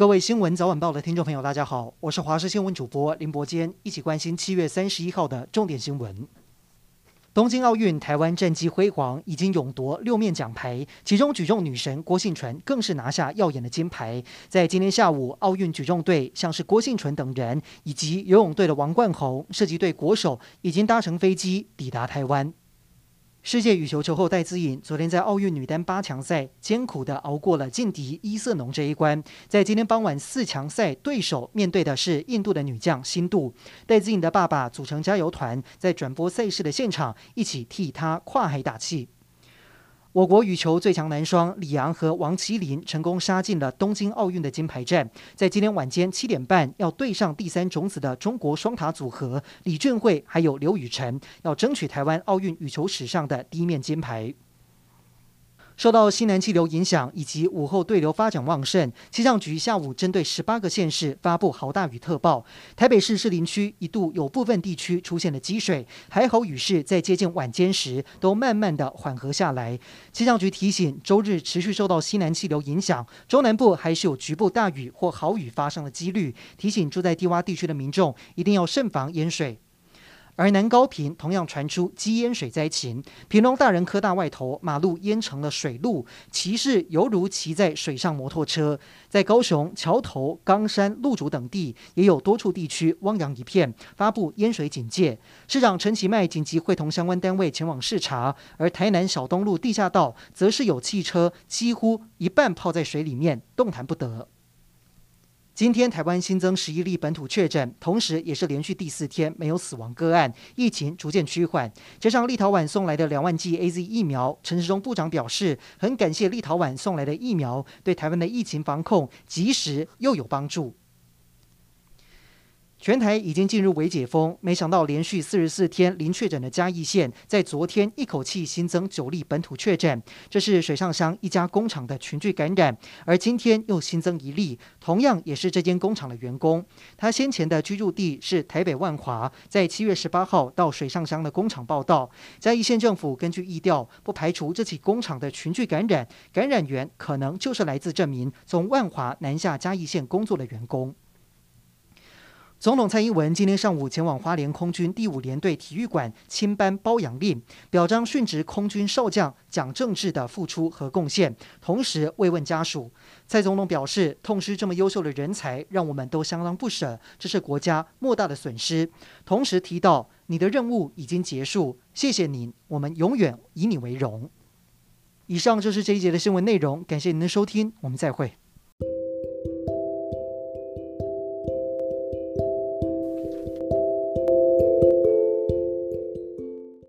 各位新闻早晚报的听众朋友，大家好，我是华视新闻主播林伯坚，一起关心七月三十一号的重点新闻。东京奥运，台湾战绩辉煌，已经勇夺六面奖牌，其中举重女神郭婞淳更是拿下耀眼的金牌。在今天下午，奥运举重队像是郭婞淳等人，以及游泳队的王冠閎、射击队国手，已经搭乘飞机抵达台湾。世界羽球球后戴资颖昨天在奥运女单八强赛艰苦地熬过了劲敌伊瑟农这一关，在今天傍晚四强赛对手面对的是印度的女将辛杜。戴资颖的爸爸组成加油团，在转播赛事的现场一起替她跨海打气。我国羽球最强男双李昂和王齐麟成功杀进了东京奥运的金牌战，在今天晚间七点半要对上第三种子的中国双塔组合李俊慧还有刘雨辰，要争取台湾奥运羽球史上的第一面金牌。受到西南气流影响以及午后对流发展旺盛，气象局下午针对十八个县市发布豪大雨特报。台北市士林区一度有部分地区出现了积水，还好雨势在接近晚间时都慢慢的缓和下来。气象局提醒，周日持续受到西南气流影响，中南部还是有局部大雨或豪雨发生的几率，提醒住在低洼地区的民众一定要慎防淹水。而南高屏同样传出积淹水灾情，屏东大人科大外头马路淹成了水路，骑士犹如骑在水上摩托车。在高雄桥头、冈山、路竹等地也有多处地区汪洋一片，发布淹水警戒。市长陈其迈紧急会同相关单位前往视察，而台南小东路地下道则是有汽车几乎一半泡在水里面，动弹不得。今天台湾新增十一例本土确诊，同时也是连续第四天没有死亡个案，疫情逐渐趋缓。加上立陶宛送来的两万剂 AZ 疫苗，陈时中部长表示，很感谢立陶宛送来的疫苗，对台湾的疫情防控及时又有帮助。全台已经进入微解封，没想到连续四十四天零确诊的嘉义县，在昨天一口气新增九例本土确诊，这是水上乡一家工厂的群聚感染。而今天又新增一例，同样也是这间工厂的员工，他先前的居住地是台北万华，在七月十八号到水上乡的工厂报到。嘉义县政府根据疫调，不排除这起工厂的群聚感染，感染源可能就是来自这名从万华南下嘉义县工作的员工。总统蔡英文今天上午前往花莲空军第五联队体育馆亲颁褒扬令，表彰殉职空军少将蒋正志的付出和贡献，同时慰问家属。蔡总统表示，痛失这么优秀的人才，让我们都相当不舍，这是国家莫大的损失。同时提到，你的任务已经结束，谢谢您，我们永远以你为荣。以上就是这一节的新闻内容，感谢您的收听，我们再会。